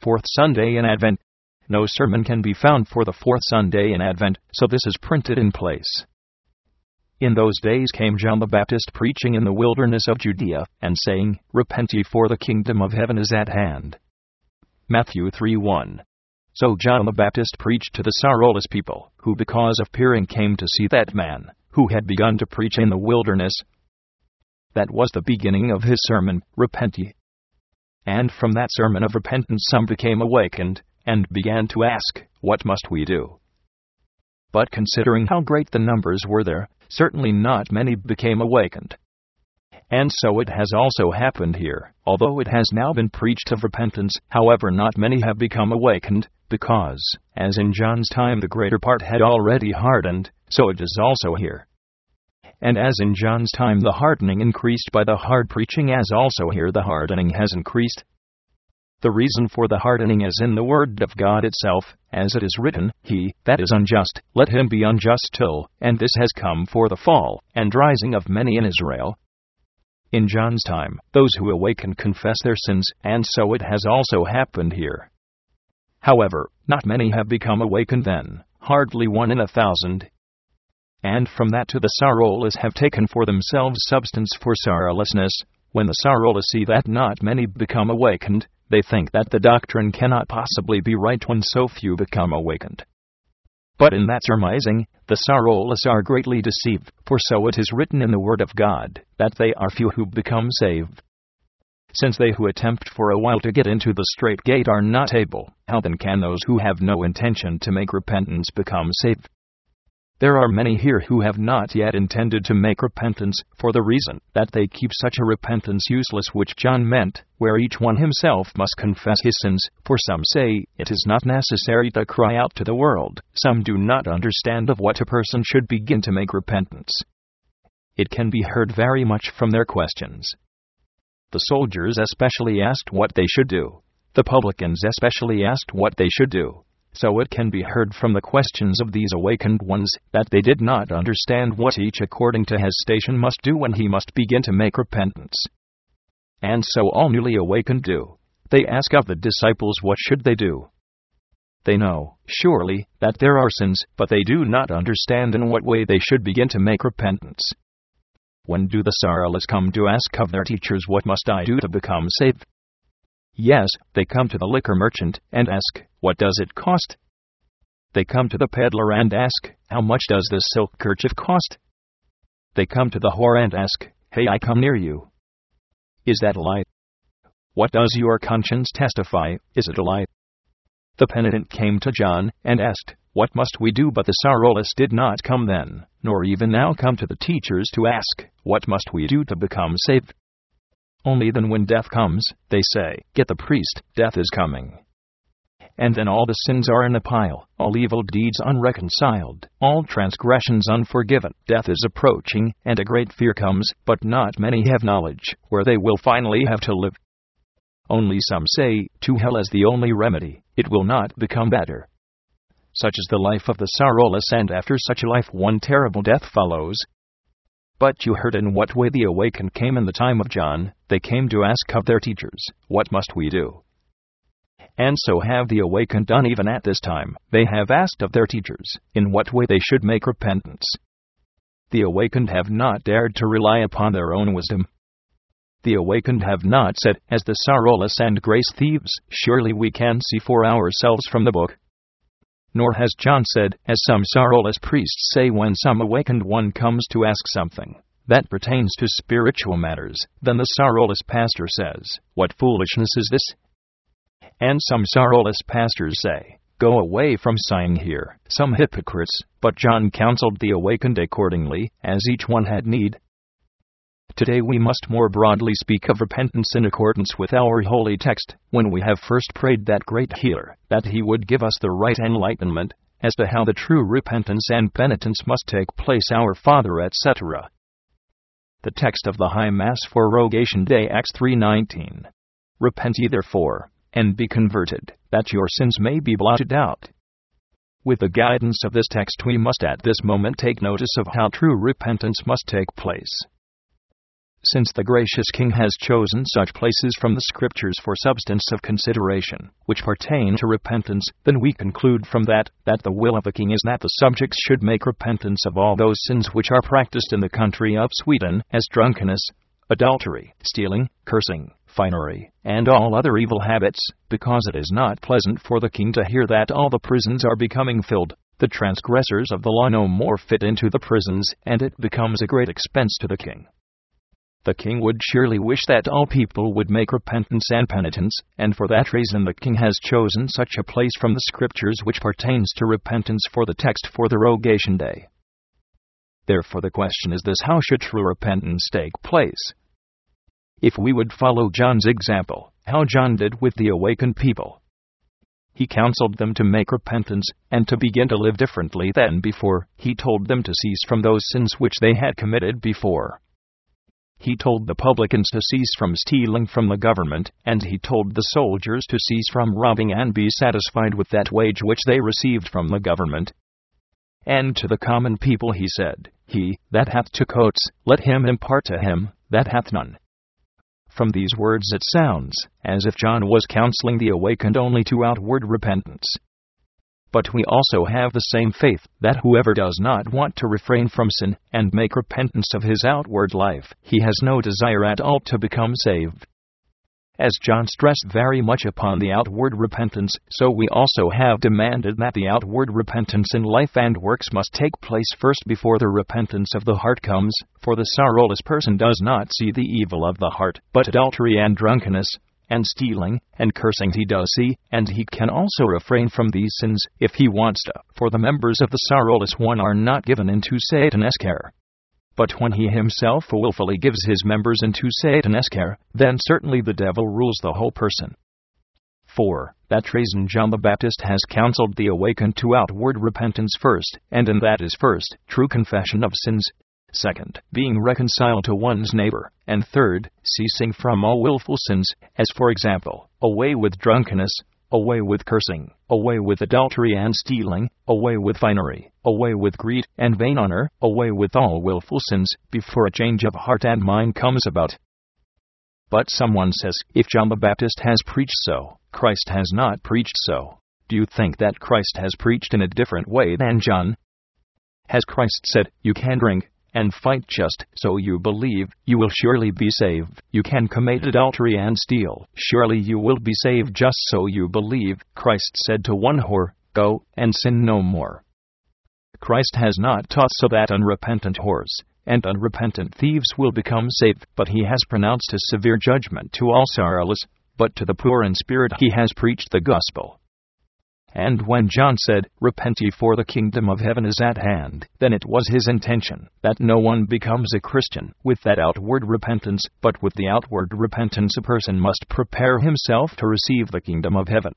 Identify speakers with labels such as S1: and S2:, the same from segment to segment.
S1: fourth Sunday in Advent. No sermon can be found for the fourth Sunday in Advent, so this is printed in place. In those days came John the Baptist preaching in the wilderness of Judea, and saying, Repent ye, for the kingdom of heaven is at hand. Matthew 3 1. So John the Baptist preached to the sorrowless people, who because of peering came to see that man, who had begun to preach in the wilderness. That was the beginning of his sermon, Repent ye. And from that sermon of repentance some became awakened, and began to ask, What must we do? But considering how great the numbers were there, certainly not many became awakened. And so it has also happened here, although it has now been preached of repentance, however, not many have become awakened, because, as in John's time the greater part had already hardened, so it is also here. And as in John's time the hardening increased by the hard preaching, as also here the hardening has increased. The reason for the hardening is in the Word of God itself, as it is written, He that is unjust, let him be unjust till, and this has come for the fall and rising of many in Israel. In John's time, those who awaken confess their sins, and so it has also happened here. However, not many have become awakened then, hardly one in a thousand. And from that to the sorrowless have taken for themselves substance for sorrowlessness. When the sorrowless see that not many become awakened, they think that the doctrine cannot possibly be right when so few become awakened. But in that surmising, the sorrowless are greatly deceived, for so it is written in the Word of God, that they are few who become saved. Since they who attempt for a while to get into the straight gate are not able, how then can those who have no intention to make repentance become saved? There are many here who have not yet intended to make repentance, for the reason that they keep such a repentance useless which John meant, where each one himself must confess his sins, for some say, it is not necessary to cry out to the world, some do not understand of what a person should begin to make repentance. It can be heard very much from their questions. The soldiers especially asked what they should do. The publicans especially asked what they should do. So it can be heard from the questions of these awakened ones that they did not understand what each according to his station must do when he must begin to make repentance. And so all newly awakened do. They ask of the disciples what should they do. They know, surely, that there are sins, but they do not understand in what way they should begin to make repentance. When do the sorrowless come to ask of their teachers, What must I do to become saved? Yes, they come to the liquor merchant and ask, What does it cost? They come to the peddler and ask, How much does this silk kerchief cost? They come to the whore and ask, Hey, I come near you. Is that a lie? What does your conscience testify? Is it a lie? The penitent came to John and asked, What must we do? But the sorrowless did not come then, nor even now come to the teachers to ask, What must we do to become saved? Only then, when death comes, they say, Get the priest, death is coming. And then all the sins are in a pile, all evil deeds unreconciled, all transgressions unforgiven. Death is approaching, and a great fear comes, but not many have knowledge, where they will finally have to live. Only some say, To hell is the only remedy, it will not become better. Such is the life of the sorrowless, and after such a life, one terrible death follows, but you heard in what way the awakened came in the time of John. They came to ask of their teachers, What must we do? And so have the awakened done even at this time. They have asked of their teachers, in what way they should make repentance. The awakened have not dared to rely upon their own wisdom. The awakened have not said, as the sorrowless and grace thieves, Surely we can see for ourselves from the book, nor has John said, as some sorrowless priests say when some awakened one comes to ask something. That pertains to spiritual matters, then the sorrowless pastor says, What foolishness is this? And some sorrowless pastors say, Go away from sighing here, some hypocrites, but John counseled the awakened accordingly, as each one had need, Today we must more broadly speak of repentance in accordance with our holy text, when we have first prayed that great healer, that he would give us the right enlightenment as to how the true repentance and penitence must take place, our Father, etc. The text of the High Mass for Rogation Day, Acts 3:19. Repent ye therefore, and be converted, that your sins may be blotted out. With the guidance of this text, we must at this moment take notice of how true repentance must take place. Since the gracious King has chosen such places from the Scriptures for substance of consideration, which pertain to repentance, then we conclude from that, that the will of the King is that the subjects should make repentance of all those sins which are practiced in the country of Sweden, as drunkenness, adultery, stealing, cursing, finery, and all other evil habits, because it is not pleasant for the King to hear that all the prisons are becoming filled the transgressors of the law no more fit into the prisons, and it becomes a great expense to the king. The king would surely wish that all people would make repentance and penitence, and for that reason the king has chosen such a place from the scriptures which pertains to repentance for the text for the rogation day. Therefore, the question is this how should true repentance take place? If we would follow John's example, how John did with the awakened people, he counseled them to make repentance, and to begin to live differently than before. He told them to cease from those sins which they had committed before. He told the publicans to cease from stealing from the government, and he told the soldiers to cease from robbing and be satisfied with that wage which they received from the government. And to the common people he said, He that hath two coats, let him impart to him that hath none. From these words it sounds as if John was counseling the awakened only to outward repentance. But we also have the same faith that whoever does not want to refrain from sin and make repentance of his outward life, he has no desire at all to become saved. As John stressed very much upon the outward repentance, so we also have demanded that the outward repentance in life and works must take place first before the repentance of the heart comes, for the sorrowless person does not see the evil of the heart, but adultery and drunkenness, and stealing, and cursing he does see, and he can also refrain from these sins if he wants to, for the members of the sorrowless one are not given into Satan's care. But when he himself wilfully gives his members into Satan's care, then certainly the devil rules the whole person. 4. That reason John the Baptist has counseled the awakened to outward repentance first, and in that is first, true confession of sins, second, being reconciled to one's neighbor, and third, ceasing from all wilful sins, as for example, away with drunkenness, away with cursing, away with adultery and stealing, away with finery, away with greed and vain honor, away with all wilful sins, before a change of heart and mind comes about. But someone says, if John the Baptist has preached so, Christ has not preached so. Do you think that Christ has preached in a different way than John? Has Christ said, You can drink, and fight just so you believe, you will surely be saved. You can commit adultery and steal, surely you will be saved just so you believe. Christ said to one whore, Go and sin no more. Christ has not taught so that unrepentant whores and unrepentant thieves will become saved, but he has pronounced a severe judgment to all sorrowless, but to the poor in spirit he has preached the gospel. And when John said, Repent ye for the kingdom of heaven is at hand, then it was his intention that no one becomes a Christian with that outward repentance, but with the outward repentance a person must prepare himself to receive the kingdom of heaven.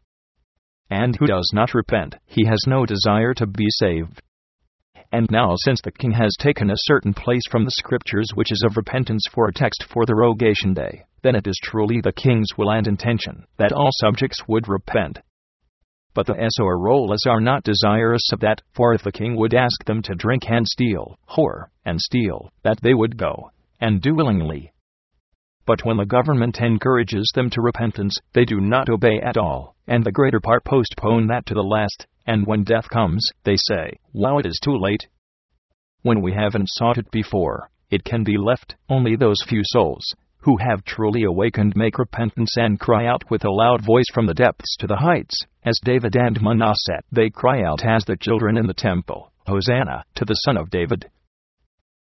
S1: And who does not repent, he has no desire to be saved. And now, since the king has taken a certain place from the scriptures which is of repentance for a text for the rogation day, then it is truly the king's will and intention that all subjects would repent but the Sorrowless are not desirous of that, for if the king would ask them to drink and steal, whore, and steal, that they would go, and do willingly. But when the government encourages them to repentance, they do not obey at all, and the greater part postpone that to the last, and when death comes, they say, Wow, it is too late. When we haven't sought it before, it can be left, only those few souls, who have truly awakened make repentance and cry out with a loud voice from the depths to the heights, as David and Manasseh. They cry out as the children in the temple, Hosanna to the Son of David.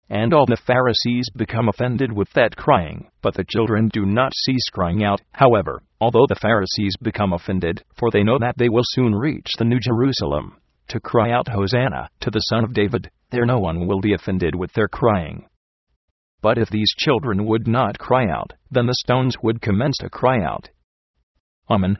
S1: And all the Pharisees become offended with that crying, but the children do not cease crying out, however, although the Pharisees become offended, for they know that they will soon reach the New Jerusalem. To cry out Hosanna to the Son of David, there no one will be offended with their crying. But if these children would not cry out, then the stones would commence to cry out. Amen.